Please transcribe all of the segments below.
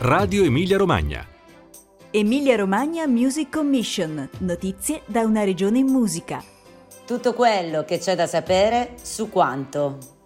Radio Emilia Romagna. Emilia Romagna Music Commission. Notizie da una regione in musica. Tutto quello che c'è da sapere su quanto.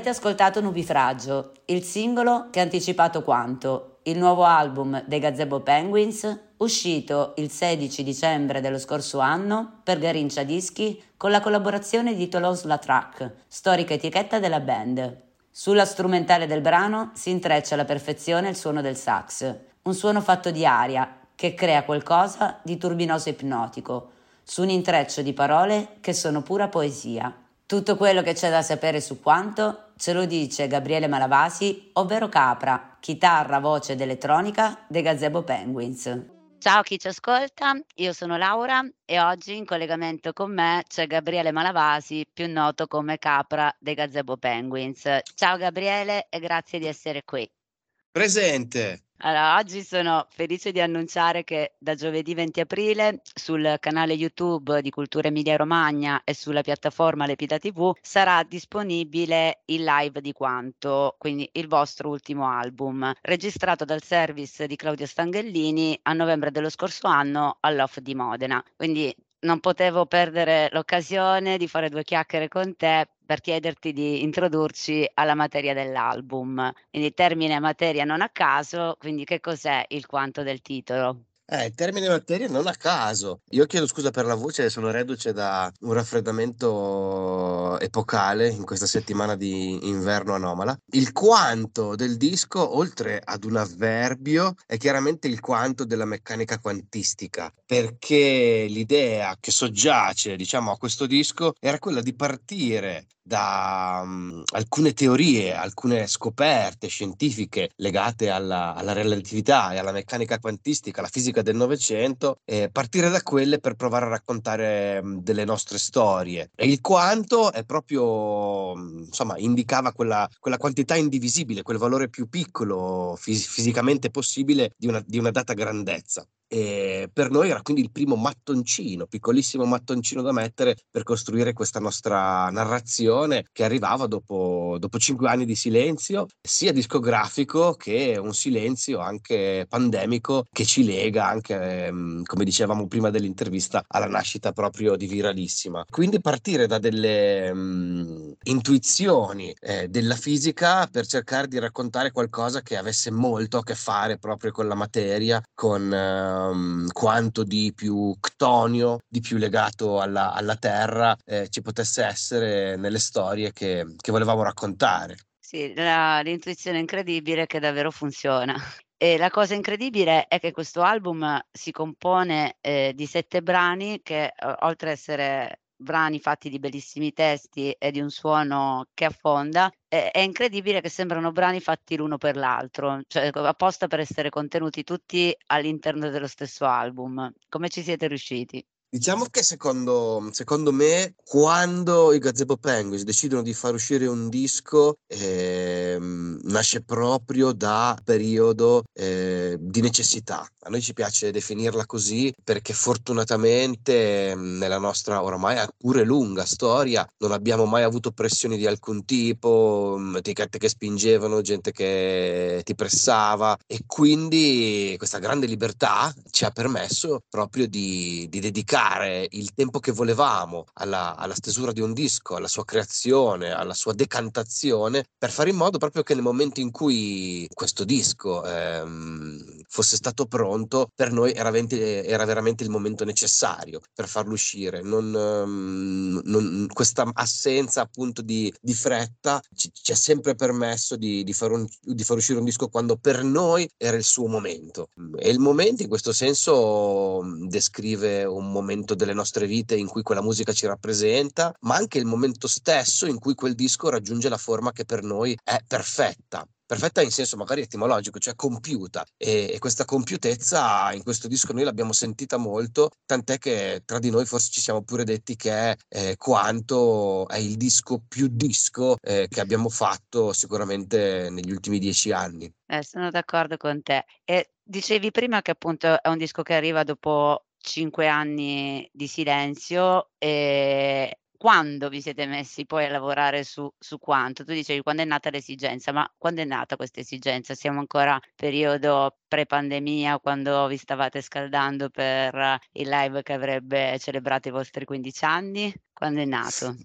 Avete ascoltato Nubifragio, il singolo che ha anticipato quanto, il nuovo album dei Gazebo Penguins, uscito il 16 dicembre dello scorso anno per Garincia Dischi con la collaborazione di Toulouse La Track, storica etichetta della band. Sulla strumentale del brano si intreccia alla perfezione il suono del sax, un suono fatto di aria che crea qualcosa di turbinoso ipnotico, su un intreccio di parole che sono pura poesia. Tutto quello che c'è da sapere su quanto ce lo dice Gabriele Malavasi, ovvero Capra, chitarra, voce ed elettronica dei Gazebo Penguins. Ciao a chi ci ascolta, io sono Laura e oggi in collegamento con me c'è Gabriele Malavasi, più noto come Capra dei Gazebo Penguins. Ciao Gabriele e grazie di essere qui. Presente. Allora, oggi sono felice di annunciare che da giovedì 20 aprile sul canale YouTube di Cultura Emilia Romagna e sulla piattaforma Lepida TV sarà disponibile il live di Quanto, quindi il vostro ultimo album, registrato dal service di Claudio Stanghellini a novembre dello scorso anno all'Off di Modena. Quindi non potevo perdere l'occasione di fare due chiacchiere con te per chiederti di introdurci alla materia dell'album. Quindi termine materia non a caso, quindi che cos'è il quanto del titolo? Eh, termine materia non a caso. Io chiedo scusa per la voce, sono reduce da un raffreddamento epocale in questa settimana di inverno anomala. Il quanto del disco, oltre ad un avverbio, è chiaramente il quanto della meccanica quantistica, perché l'idea che soggiace, diciamo, a questo disco era quella di partire da um, alcune teorie, alcune scoperte scientifiche legate alla, alla, relatività e alla meccanica quantistica, alla fisica del Novecento, eh, partire da quelle per provare a raccontare um, delle nostre storie. E il quanto è proprio, insomma, indicava quella, quella quantità indivisibile, quel valore più piccolo fis- fisicamente possibile di una, di una data grandezza. E per noi era quindi il primo mattoncino, piccolissimo mattoncino da mettere per costruire questa nostra narrazione che arrivava dopo, dopo cinque anni di silenzio, sia discografico che un silenzio anche pandemico che ci lega anche, ehm, come dicevamo prima dell'intervista, alla nascita proprio di Viralissima. Quindi partire da delle um, intuizioni eh, della fisica per cercare di raccontare qualcosa che avesse molto a che fare proprio con la materia, con... Uh, um, quanto di più ctonio, di più legato alla, alla terra eh, ci potesse essere nelle storie che, che volevamo raccontare. Sì, la, l'intuizione incredibile che davvero funziona. E la cosa incredibile è che questo album si compone eh, di sette brani che, oltre ad essere brani fatti di bellissimi testi e di un suono che affonda, è, è incredibile che sembrano brani fatti l'uno per l'altro, cioè apposta per essere contenuti tutti all'interno dello stesso album. Come ci siete riusciti? Diciamo che secondo, secondo, me, quando i Gazebo Penguins decidono di far uscire un disco, eh, nasce proprio da periodo eh, di necessità. A noi ci piace definirla così perché fortunatamente nella nostra oramai pure lunga storia non abbiamo mai avuto pressioni di alcun tipo, etichette che spingevano, gente che ti pressava e quindi questa grande libertà ci ha permesso proprio di, di dedicare dedicare il tempo che volevamo alla, alla, stesura di un disco, alla sua creazione, alla sua decantazione, per fare in modo proprio che nel momento in cui questo disco ehm, fosse stato pronto, per noi era, 20, era, veramente il momento necessario per farlo uscire. Non, ehm, non, questa assenza appunto di, di fretta ci, ci, ha sempre permesso di, di, far un, di far uscire un disco quando per noi era il suo momento. E il momento in questo senso descrive un momento momento delle nostre vite in cui quella musica ci rappresenta, ma anche il momento stesso in cui quel disco raggiunge la forma che per noi è perfetta perfetta in senso magari etimologico, cioè compiuta. E, e, questa compiutezza in questo disco noi l'abbiamo sentita molto, tant'è che tra di noi forse ci siamo pure detti che eh, quanto è il disco più disco eh, che abbiamo fatto sicuramente negli ultimi dieci anni. Eh, sono d'accordo con te. E dicevi prima che appunto è un disco che arriva dopo 5 anni di silenzio, ehm, quando vi siete messi poi a lavorare su su quanto? Tu dicevi quando è nata l'esigenza, ma quando è nata questa esigenza? Siamo ancora periodo pre-pandemia, quando vi stavate scaldando per il live che avrebbe celebrato i vostri 15 anni? Quando è nato?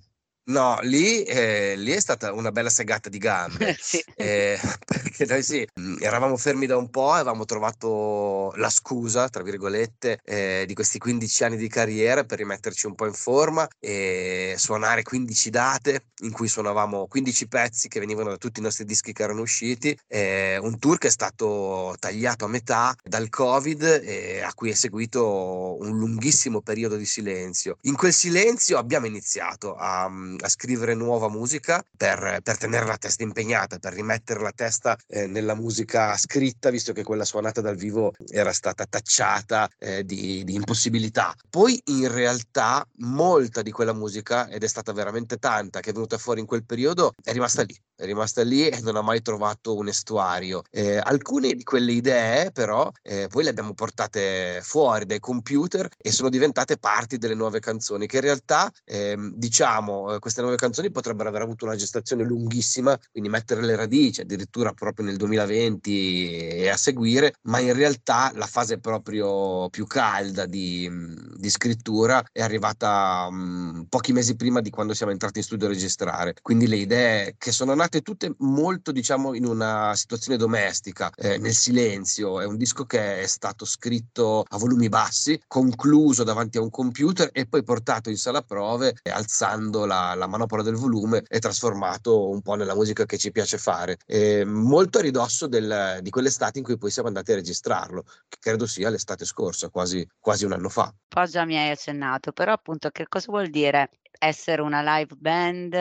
No, lì, eh, lì è stata una bella segata di gambe, Sì. eh, perché noi sì, mh, eravamo fermi da un po' avevamo trovato la scusa, tra virgolette, eh, di questi 15 anni di carriera per rimetterci un po' in forma e suonare 15 date in cui suonavamo 15 pezzi che venivano da tutti i nostri dischi che erano usciti, un tour che è stato tagliato a metà dal Covid e a cui è seguito un lunghissimo periodo di silenzio. In quel silenzio abbiamo iniziato a a scrivere nuova musica per, per, tenere la testa impegnata, per rimettere la testa eh, nella musica scritta, visto che quella suonata dal vivo era stata tacciata eh, di, di, impossibilità. Poi in realtà molta di quella musica, ed è stata veramente tanta, che è venuta fuori in quel periodo, è rimasta lì è rimasta lì e non ha mai trovato un estuario. Eh, alcune di quelle idee, però, eh, poi le abbiamo portate fuori dai computer e sono diventate parti delle nuove canzoni, che in realtà, ehm, diciamo, eh, queste nuove canzoni potrebbero aver avuto una gestazione lunghissima, quindi mettere le radici addirittura proprio nel 2020 e a seguire, ma in realtà la fase proprio più calda di, di scrittura è arrivata um, pochi mesi prima di quando siamo entrati in studio a registrare. Quindi le idee che sono nate tutte molto, diciamo, in una situazione domestica, eh, nel silenzio. È un disco che è stato scritto a volumi bassi, concluso davanti a un computer e poi portato in sala prove, eh, alzando la, la manopola del volume e trasformato un po' nella musica che ci piace fare. Eh, molto a ridosso del, di quell'estate in cui poi siamo andati a registrarlo, che credo sia l'estate scorsa, quasi, quasi un anno fa. Poi già mi hai accennato, però appunto che cosa vuol dire essere una live band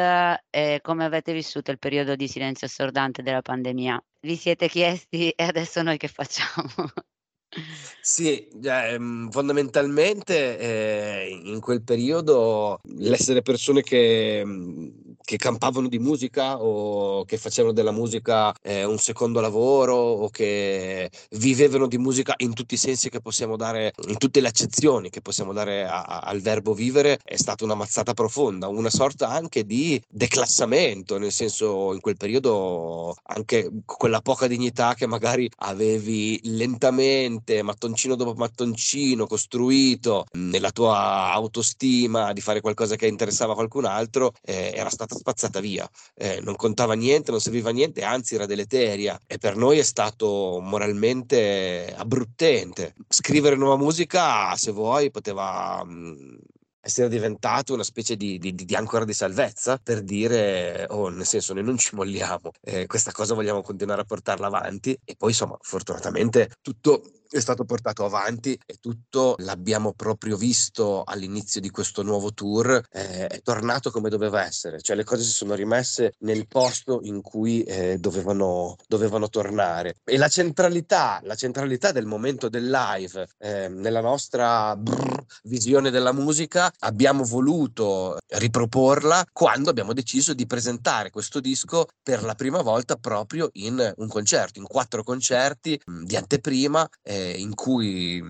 e come avete vissuto il periodo di silenzio assordante della pandemia? Vi siete chiesti e adesso noi che facciamo? Sì, ehm, fondamentalmente eh, in quel periodo l'essere persone che, mhmm, che campavano di musica o che facevano della musica eh, un secondo lavoro o che vivevano di musica in tutti i sensi che possiamo dare, in tutte le accezioni che possiamo dare a- a- al verbo vivere, è stata una mazzata profonda, una sorta anche di declassamento, nel senso in quel periodo anche quella poca dignità che magari avevi lentamente, mattoncino dopo mattoncino, costruito nella tua autostima di fare qualcosa che interessava qualcun altro, eh, era stata spazzata via. Eh, non contava niente, non serviva niente, anzi era deleteria. E per noi è stato moralmente abbruttente. Scrivere nuova musica, se vuoi, poteva mh, essere diventato una specie di, di, di, ancora di salvezza per dire, oh, nel senso, noi non ci molliamo, eh, questa cosa vogliamo continuare a portarla avanti. E poi, insomma, fortunatamente tutto è stato portato avanti e tutto l'abbiamo proprio visto all'inizio di questo nuovo tour, eh, è tornato come doveva essere, cioè le cose si sono rimesse nel posto in cui eh, dovevano, dovevano, tornare. E la centralità, la centralità del momento del live eh, nella nostra brr, visione della musica abbiamo voluto riproporla quando abbiamo deciso di presentare questo disco per la prima volta proprio in un concerto, in quattro concerti di anteprima. Eh, in cui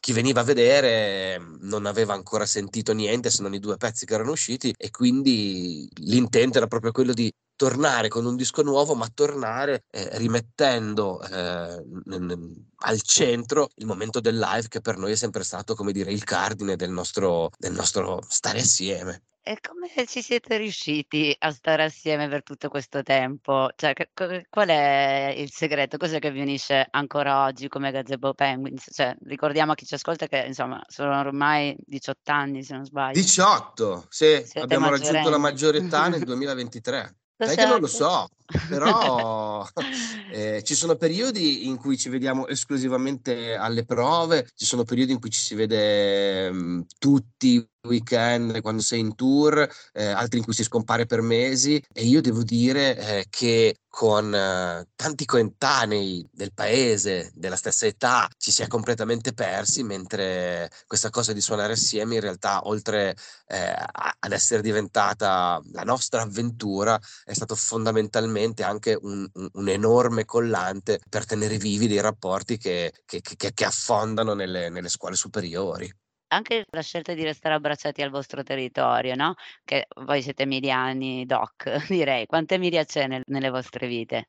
chi veniva a vedere non aveva ancora sentito niente se non i due pezzi che erano usciti e quindi l'intento era proprio quello di tornare con un disco nuovo, ma tornare eh, rimettendo eh, n- al centro il momento del live che per noi è sempre stato, come dire, il cardine del nostro, del nostro stare assieme. E come ci siete riusciti a stare assieme per tutto questo tempo? Cioè, che qual è il segreto? Cos'è che vi unisce ancora oggi come Gazebo Penguins? Cioè, ricordiamo a chi ci ascolta che, insomma, sono ormai 18 anni, se non sbaglio. 18, sì, Siete abbiamo raggiunto la maggiorenni. maggiore età nel 2023. Sai che non lo so, però eh, ci sono periodi in cui ci vediamo esclusivamente alle prove, ci sono periodi in cui ci si vede mh, tutti i weekend quando sei in tour, eh, altri in cui si scompare per mesi e io devo dire eh, che con eh, tanti coetanei del paese, della stessa età, ci si è completamente persi, mentre questa cosa di suonare assieme in realtà, oltre eh, ad essere diventata la nostra avventura, è stato fondamentalmente anche un- un enorme collante per tenere vivi dei rapporti che, che- che- che affondano nelle, nelle scuole superiori. Anche la scelta di restare abbracciati al vostro territorio, no, che voi siete emiliani doc, direi. Quanta Emilia c'è nel nelle vostre vite?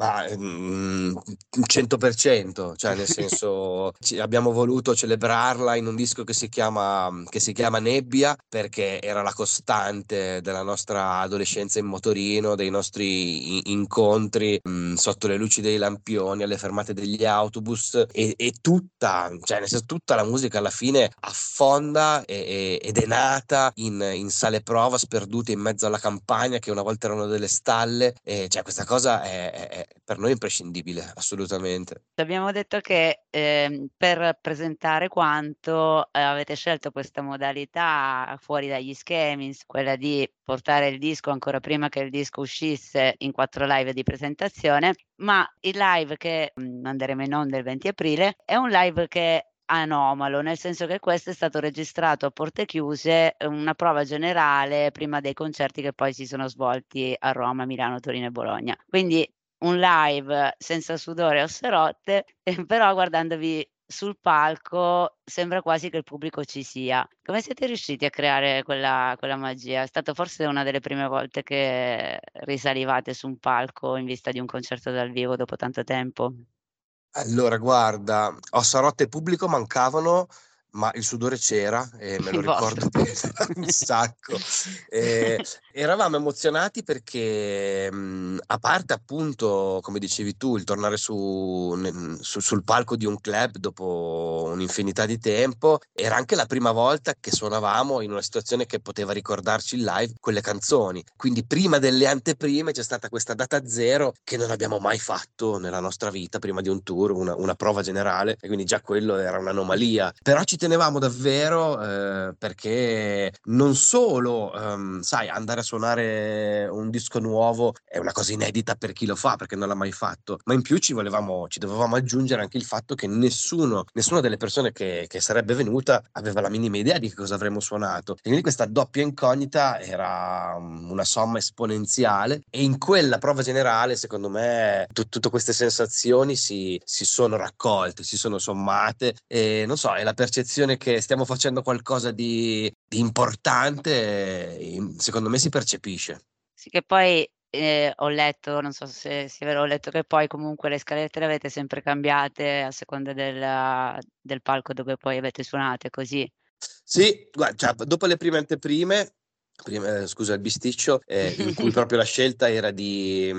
Ma mm, 100%, cioè nel senso ci- abbiamo voluto celebrarla in un disco che si chiama, che si chiama Nebbia perché era la costante della nostra adolescenza in motorino, dei nostri incontri mm, sotto le luci dei lampioni, alle fermate degli autobus e, e tutta, cioè nel senso, tutta la musica alla fine affonda e- e- ed è nata in, in sale prova sperdute in mezzo alla campagna che una volta erano delle stalle e cioè questa cosa è- è per noi imprescindibile, assolutamente. Abbiamo detto che, ehm, per presentare quanto, ehm, avete scelto questa modalità fuori dagli schemi, quella di portare il disco ancora prima che il disco uscisse in 4 live di presentazione, ma il live che, mhmm, manderemo in onda il 20 aprile è un live che anomalo, nel senso che questo è stato registrato a porte chiuse, una prova generale prima dei concerti che poi si sono svolti a Roma, Milano, Torino e Bologna. Quindi un live senza sudore o serotte, eh, però guardandovi sul palco sembra quasi che il pubblico ci sia. Come siete riusciti a creare quella, quella magia? È stata forse una delle prime volte che risalivate su un palco in vista di un concerto dal vivo dopo tanto tempo? Allora, guarda, Ossa Rotta e Pubblico mancavano, ma il sudore c'era e me lo Il ricordo vostro. un sacco. E eravamo emozionati perché, a parte appunto, come dicevi tu, il tornare su, su- sul palco di un club dopo un'infinità di tempo, era anche la prima volta che suonavamo in una situazione che poteva ricordarci in live quelle canzoni. Quindi prima delle anteprime c'è stata questa data zero che non abbiamo mai fatto nella nostra vita, prima di un tour, una, una prova generale, e quindi già quello era un'anomalia. Però ci tenevamo davvero eh, perché non solo, ehm, sai, andare a suonare un disco nuovo è una cosa inedita per chi lo fa, perché non l'ha mai fatto, ma in più ci volevamo, ci dovevamo aggiungere anche il fatto che nessuno, nessuna delle persone che, che sarebbe venuta aveva la minima idea di che cosa avremmo suonato. E quindi questa doppia incognita era um, una somma esponenziale e in quella prova generale, secondo me, tut- tutte queste sensazioni si, si sono raccolte, si sono sommate e non so, è la percezione che stiamo facendo qualcosa di, di importante, eh, secondo me si percepisce. Sì, che poi eh, ho letto, non so se sia vero, ho letto che poi comunque le scalette le avete sempre cambiate a seconda del, del palco dove poi avete suonato, così. Sì, guarda, cioè, dopo le prime anteprime, prima, eh, scusa, il bisticcio, eh, in cui proprio la scelta era di mh,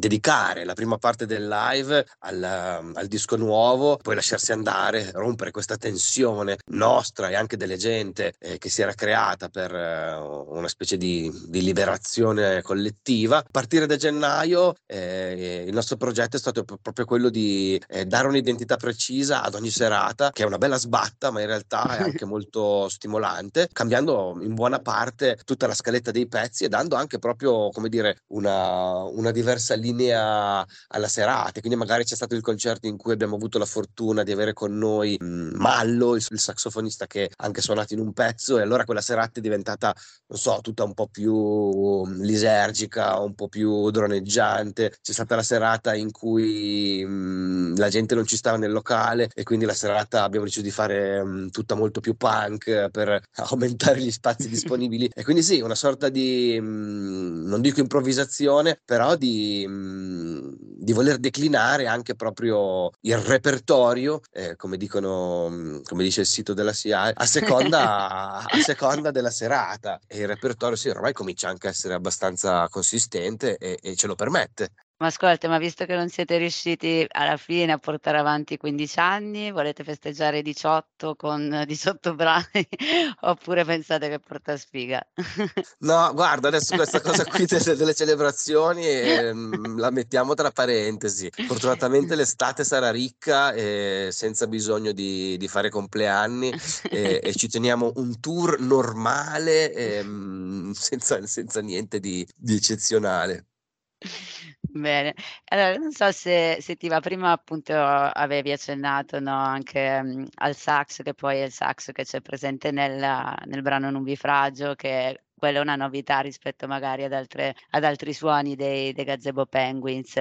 dedicare la prima parte del live al, al disco nuovo, poi lasciarsi andare, rompere questa tensione nostra e anche delle gente eh, che si era creata per eh, una specie di, di liberazione collettiva. A partire da gennaio eh, il nostro progetto è stato pro- proprio quello di eh, dare un'identità precisa ad ogni serata, che è una bella sbatta, ma in realtà è anche molto stimolante, cambiando in buona parte tutta la scaletta dei pezzi e dando anche proprio, come dire, una, una diversa linea alla serata. Quindi magari c'è stato il concerto in cui abbiamo avuto la fortuna di avere con noi mh, Mallo, il, saxofonista che ha anche suonato in un pezzo, e allora quella serata è diventata, non so, tutta un po' più lisergica, un po' più droneggiante. C'è stata la serata in cui mh, la gente non ci stava nel locale e quindi la serata abbiamo deciso di fare mh, tutta molto più punk per aumentare gli spazi disponibili e quindi sì, una sorta di, mh, non dico improvvisazione, però di, di voler declinare anche proprio il repertorio, eh, come dicono, mh, come dice il sito della SIA, a seconda, a seconda della serata. E il repertorio sì, ormai comincia anche a essere abbastanza consistente e, e ce lo permette. Ma ascolta, ma visto che non siete riusciti alla fine a portare avanti 15 anni, volete festeggiare i 18 con 18 brani oppure pensate che porta sfiga? No, guarda, adesso questa cosa qui delle, delle celebrazioni ehm, la mettiamo tra parentesi. Fortunatamente l'estate sarà ricca e senza bisogno di, di fare compleanni e, e ci teniamo un tour normale ehm, senza, senza niente di, di eccezionale. Bene, allora non so se, se ti va, prima appunto avevi accennato no, anche mm, al sax, che poi è il sax che c'è presente nel, nel brano Nubifragio, che quella è una novità rispetto magari ad, altre, ad altri suoni dei, dei Gazebo Penguins.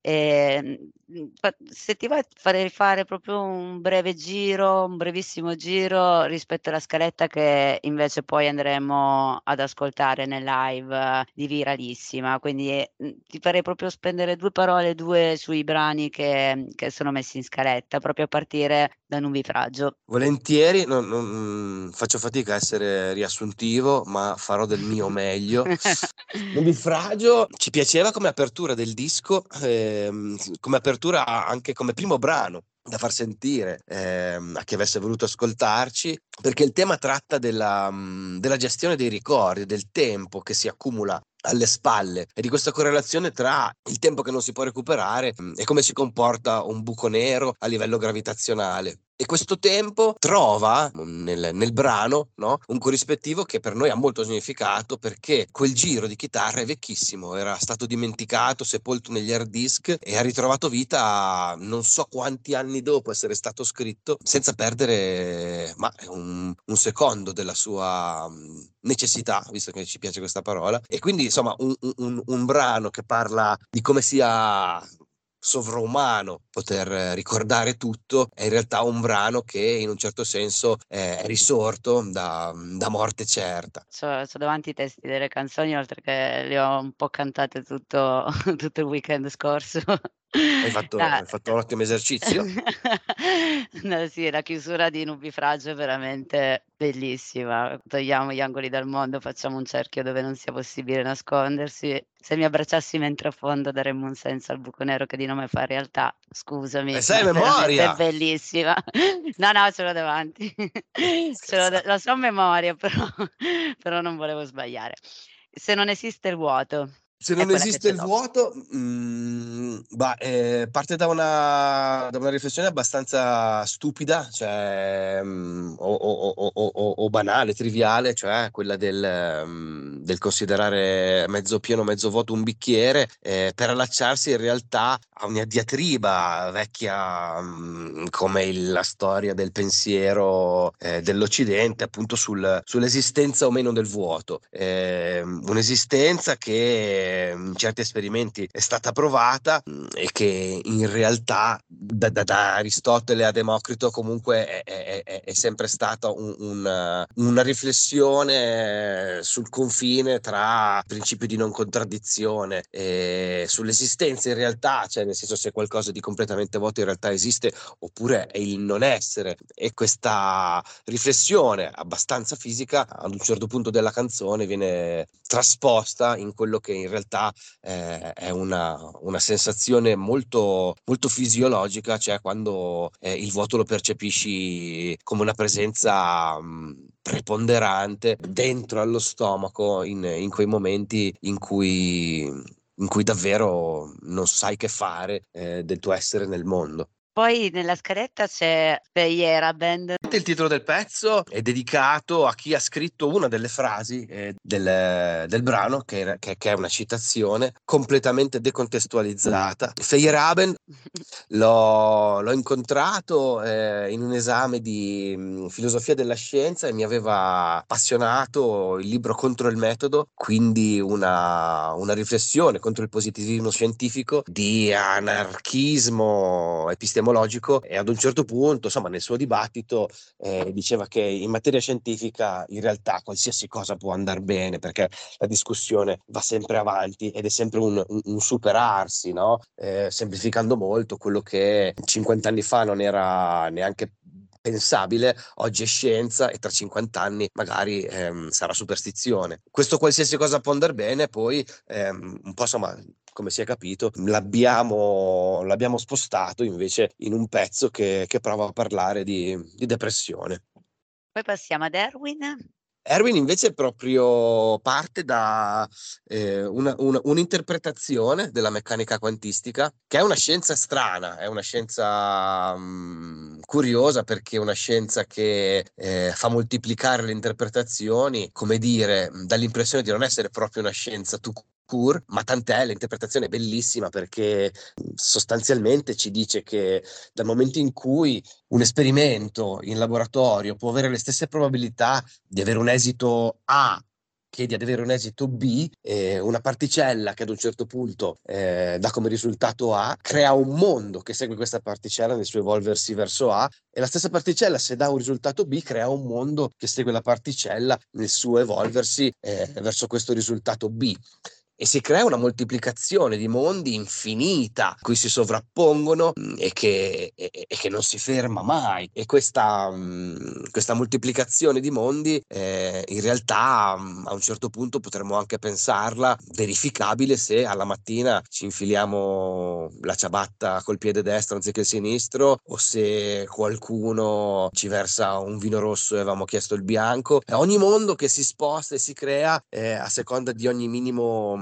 E, mm, fa- se ti va farei fare proprio un breve giro, un brevissimo giro rispetto alla scaletta che invece poi andremo ad ascoltare nel live di Viralissima. Quindi eh, mm, ti farei proprio spendere due parole, due sui brani che, che sono messi in scaletta, proprio a partire da Nubifragio. Volentieri, non- non- faccio fatica a essere riassuntivo, ma farò del mio meglio. Nubifragio ci piaceva come apertura del disco, ehm, come apertura anche come primo brano da far sentire ehm, a chi avesse voluto ascoltarci, perché il tema tratta della, mm, della gestione dei ricordi, del tempo che si accumula alle spalle e di questa correlazione tra il tempo che non si può recuperare mm, e come si comporta un buco nero a livello gravitazionale. E questo tempo trova mm, nel, nel brano no? un corrispettivo che per noi ha molto significato perché quel giro di chitarra è vecchissimo, era stato dimenticato, sepolto negli hard disk e ha ritrovato vita non so quanti anni dopo essere stato scritto senza perdere ma, un, un secondo della sua mm, necessità, visto che ci piace questa parola. E quindi insomma un, un, un brano che parla di come sia sovrumano poter ricordare tutto, è in realtà un brano che in un certo senso è risorto da, da morte certa. Sono davanti i testi delle canzoni, oltre che le ho un po' cantate tutto, tutto il weekend scorso. Hai fatto, Ah. hai fatto un ottimo esercizio. No, sì, la chiusura di Nubifragio è veramente bellissima. Togliamo gli angoli dal mondo, facciamo un cerchio dove non sia possibile nascondersi. Se mi abbracciassi mentre affondo daremmo un senso al buco nero che di nome fa realtà. Scusami, E veramente memoria! È bellissima. No, no, ce l'ho davanti. Ce l'ho, lo so a memoria, però, però non volevo sbagliare. Se non esiste il vuoto, Se non esiste il dopo. vuoto, mm, bah, eh, parte da una, da una riflessione abbastanza stupida, cioè, mm, o, o- o- o- banale, triviale, cioè quella del, mm, del considerare mezzo pieno, mezzo vuoto un bicchiere, eh, per allacciarsi in realtà a una diatriba vecchia, come il- la storia del pensiero eh, dell'Occidente, appunto sul- sull'esistenza o meno del vuoto. Eh, un'esistenza che in certi esperimenti è stata provata mh, e che in realtà da, da- da Aristotele a Democrito comunque è, è- è- sempre stata un- una, una riflessione sul confine tra principio di non contraddizione e sull'esistenza in realtà, cioè nel senso se qualcosa di completamente vuoto in realtà esiste oppure è il non essere. E questa riflessione abbastanza fisica ad un certo punto della canzone viene trasposta in quello che in realtà eh, è una, una sensazione molto, molto fisiologica, cioè quando eh, il vuoto lo percepisci come una presenza mh, preponderante dentro allo stomaco in, in quei momenti in cui, in cui davvero non sai che fare eh, del tuo essere nel mondo. Poi nella scaletta c'è Peyera Band. Il titolo del pezzo è dedicato a chi ha scritto una delle frasi eh, del, del brano, che, era- che- che è una citazione completamente decontestualizzata. Feyerabend l'ho, l'ho incontrato eh, in un esame di mh, filosofia della scienza e mi aveva appassionato il libro Contro il metodo, quindi una, una riflessione contro il positivismo scientifico di anarchismo epistemologico e ad un certo punto, insomma, nel suo dibattito eh, diceva che in materia scientifica in realtà qualsiasi cosa può andare bene perché la discussione va sempre avanti ed è sempre un, un- un superarsi, no? Eh, semplificando molto quello che 50 anni fa non era neanche pensabile, oggi è scienza e tra 50 anni magari ehm, sarà superstizione. Questo qualsiasi cosa può andare bene, poi ehm, un po' insomma come si è capito, l'abbiamo, l'abbiamo spostato invece in un pezzo che, che prova a parlare di, di depressione. Poi passiamo ad Erwin. Erwin invece proprio parte da eh, una- una- un'interpretazione della meccanica quantistica, che è una scienza strana, è una scienza mm, curiosa perché è una scienza che eh, fa moltiplicare le interpretazioni, come dire, mh, dà l'impressione di non essere proprio una scienza tout court, ma tant'è, l'interpretazione è bellissima perché mh, sostanzialmente ci dice che dal momento in cui un esperimento in laboratorio può avere le stesse probabilità di avere un esito A che di avere un esito B, eh, una particella che ad un certo punto eh, dà come risultato A, crea un mondo che segue questa particella nel suo evolversi verso A e la stessa particella se dà un risultato B crea un mondo che segue la particella nel suo evolversi eh, verso questo risultato B. e si crea una moltiplicazione di mondi infinita, cui si sovrappongono mm, e che, e, e che non si ferma mai. E questa, mm, questa moltiplicazione di mondi eh, in realtà mm, a un certo punto potremmo anche pensarla verificabile se alla mattina ci infiliamo la ciabatta col piede destro anziché il sinistro o se qualcuno ci versa un vino rosso e avevamo chiesto il bianco. Ogni mondo che si sposta e si crea eh, a seconda di ogni minimo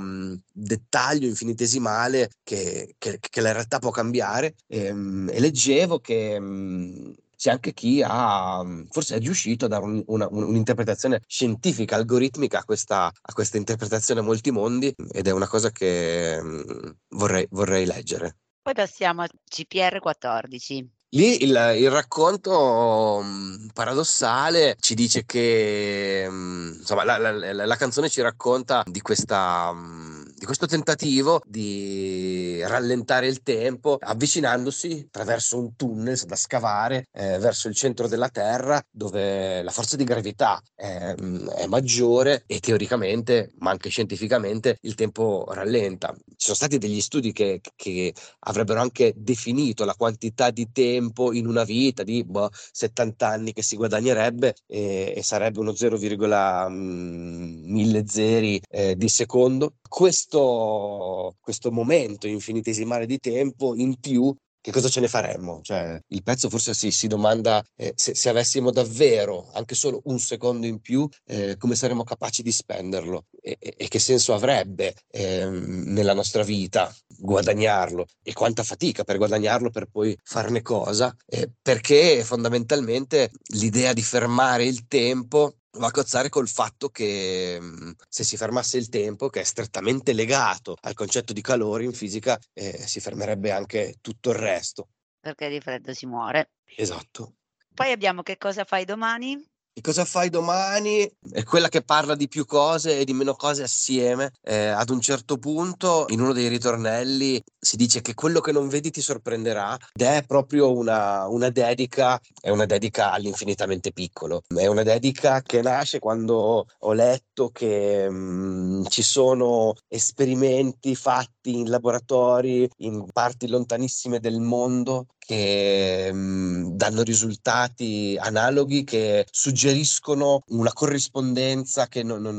dettaglio infinitesimale che, che, che, la realtà può cambiare. E, ehm, e leggevo che mh, c'è anche chi ha, forse è riuscito a dare un, una, un'interpretazione scientifica, algoritmica a questa, a questa interpretazione a molti mondi ed è una cosa che mh, vorrei, vorrei leggere. Poi passiamo a CPR 14. Lì il, il racconto mh, paradossale ci dice che mh, insomma, la, la, la, canzone ci racconta di questa mh, di questo tentativo di rallentare il tempo avvicinandosi attraverso un tunnel da scavare eh, verso il centro della Terra dove la forza di gravità è, è, maggiore e teoricamente ma anche scientificamente il tempo rallenta. Ci sono stati degli studi che, che avrebbero anche definito la quantità di tempo in una vita di boh, 70 anni che si guadagnerebbe e, e sarebbe uno 0,1000 zeri eh, di secondo. Questo questo, questo momento infinitesimale di tempo in più che cosa ce ne faremmo? Cioè, il pezzo forse si, si domanda eh, se, se, avessimo davvero anche solo un secondo in più, eh, come saremmo capaci di spenderlo? E, e, e che senso avrebbe eh, nella nostra vita guadagnarlo? E quanta fatica per guadagnarlo per poi farne cosa, eh, perché fondamentalmente l'idea di fermare il tempo va a cozzare col fatto che mhmm, se si fermasse il tempo, che è strettamente legato al concetto di calore in fisica, eh, si fermerebbe anche tutto il resto. Perché di freddo si muore. Esatto. Poi abbiamo che cosa fai domani? Che cosa fai domani? È quella che parla di più cose e di meno cose assieme. Eh, ad un certo punto, in uno dei ritornelli, si dice che quello che non vedi ti sorprenderà ed è proprio una, una dedica, è una dedica all'infinitamente piccolo. È una dedica che nasce quando ho letto che mh, mm, ci sono esperimenti fatti in laboratori in parti lontanissime del mondo che mh, mm, danno risultati analoghi che suggeriscono una corrispondenza che non, non,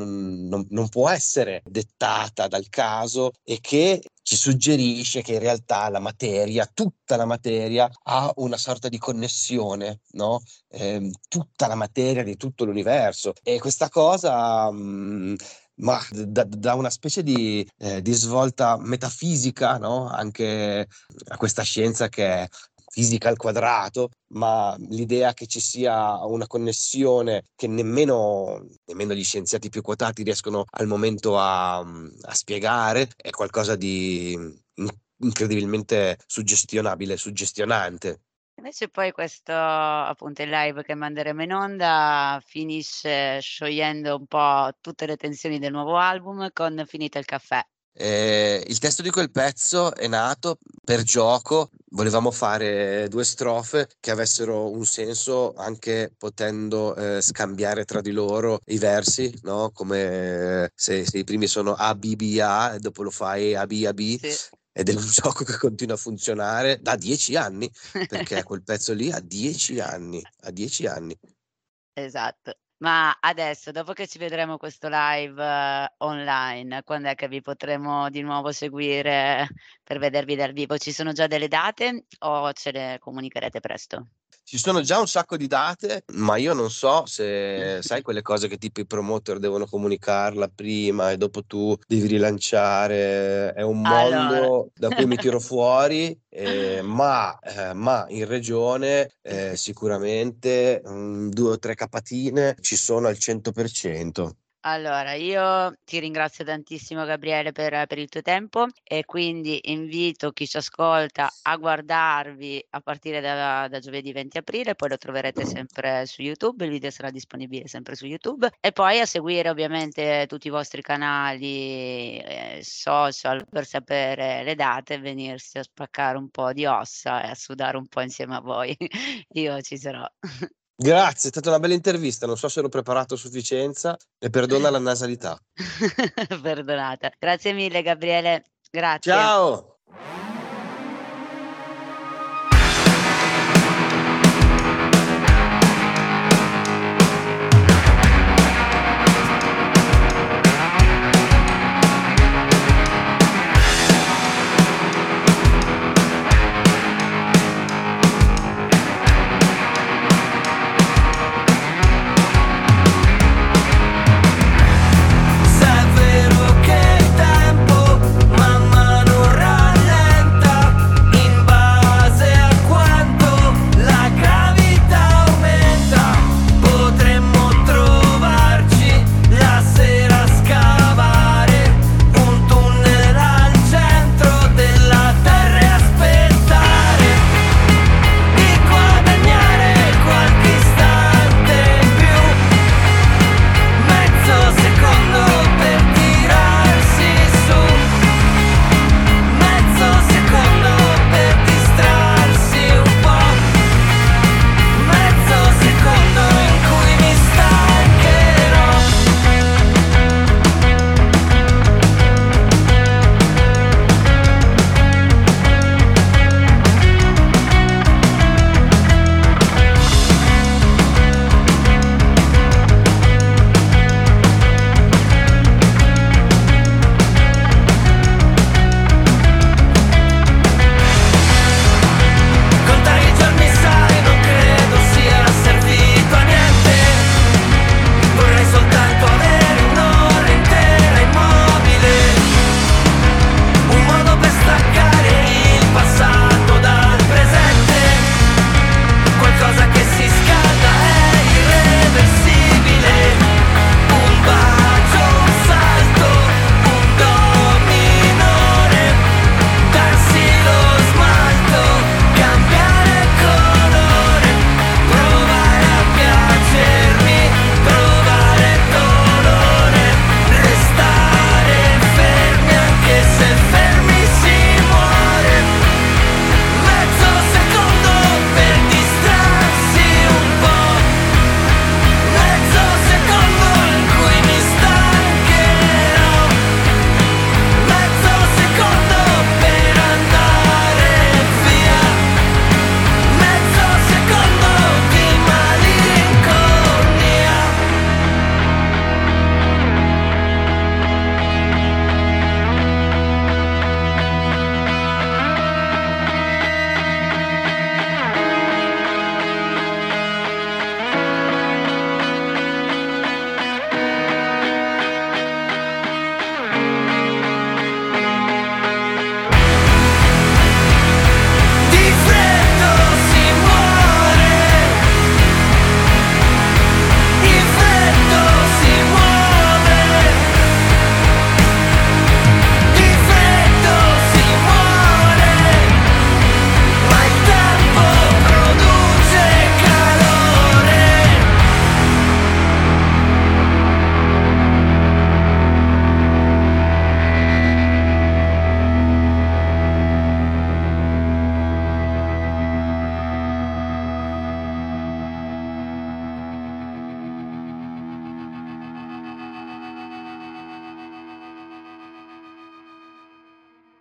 non, non può essere dettata dal caso e che ci suggerisce che in realtà la materia, tutta la materia, ha una sorta di connessione, no? Eh, tutta la materia di tutto l'universo. E questa cosa mh, mm, ma da, da, una specie di, eh, di svolta metafisica no? anche a questa scienza che è fisica al quadrato, ma l'idea che ci sia una connessione che nemmeno, nemmeno gli scienziati più quotati riescono al momento a, a spiegare è qualcosa di incredibilmente suggestionabile, suggestionante. Invece poi questo appunto il live che manderemo in onda finisce sciogliendo un po' tutte le tensioni del nuovo album con Finita il caffè. Eh, il testo di quel pezzo è nato per gioco, volevamo fare due strofe che avessero un senso anche potendo eh, scambiare tra di loro i versi, no? come se, se, i primi sono A, B, B, A e dopo lo fai A, B, A, B. Sì. Ed è un gioco che continua a funzionare da dieci anni, perché quel pezzo lì ha dieci anni, ha dieci anni. Esatto. Ma adesso, dopo che ci vedremo questo live eh, online, quando è che vi potremo di nuovo seguire per vedervi dal vivo? Ci sono già delle date o ce le comunicherete presto? Ci sono già un sacco di date, ma io non so se sai quelle cose che tipo i promoter devono comunicarla prima e dopo tu devi rilanciare. È un mondo allora. da cui mi tiro fuori, eh, ma, eh, ma, in regione eh, sicuramente um, due o tre capatine ci sono al 100%. Allora, io ti ringrazio tantissimo Gabriele per, per il tuo tempo e quindi invito chi ci ascolta a guardarvi a partire da, da giovedì 20 aprile, poi lo troverete sempre su YouTube, il video sarà disponibile sempre su YouTube e poi a seguire ovviamente tutti i vostri canali eh, social per sapere le date e venirsi a spaccare un po' di ossa e a sudare un po' insieme a voi. Io ci sarò. Grazie, è stata una bella intervista. Non so se ero preparato a sufficienza e perdona la nasalità. Perdonata. Grazie mille Gabriele. Grazie. Ciao!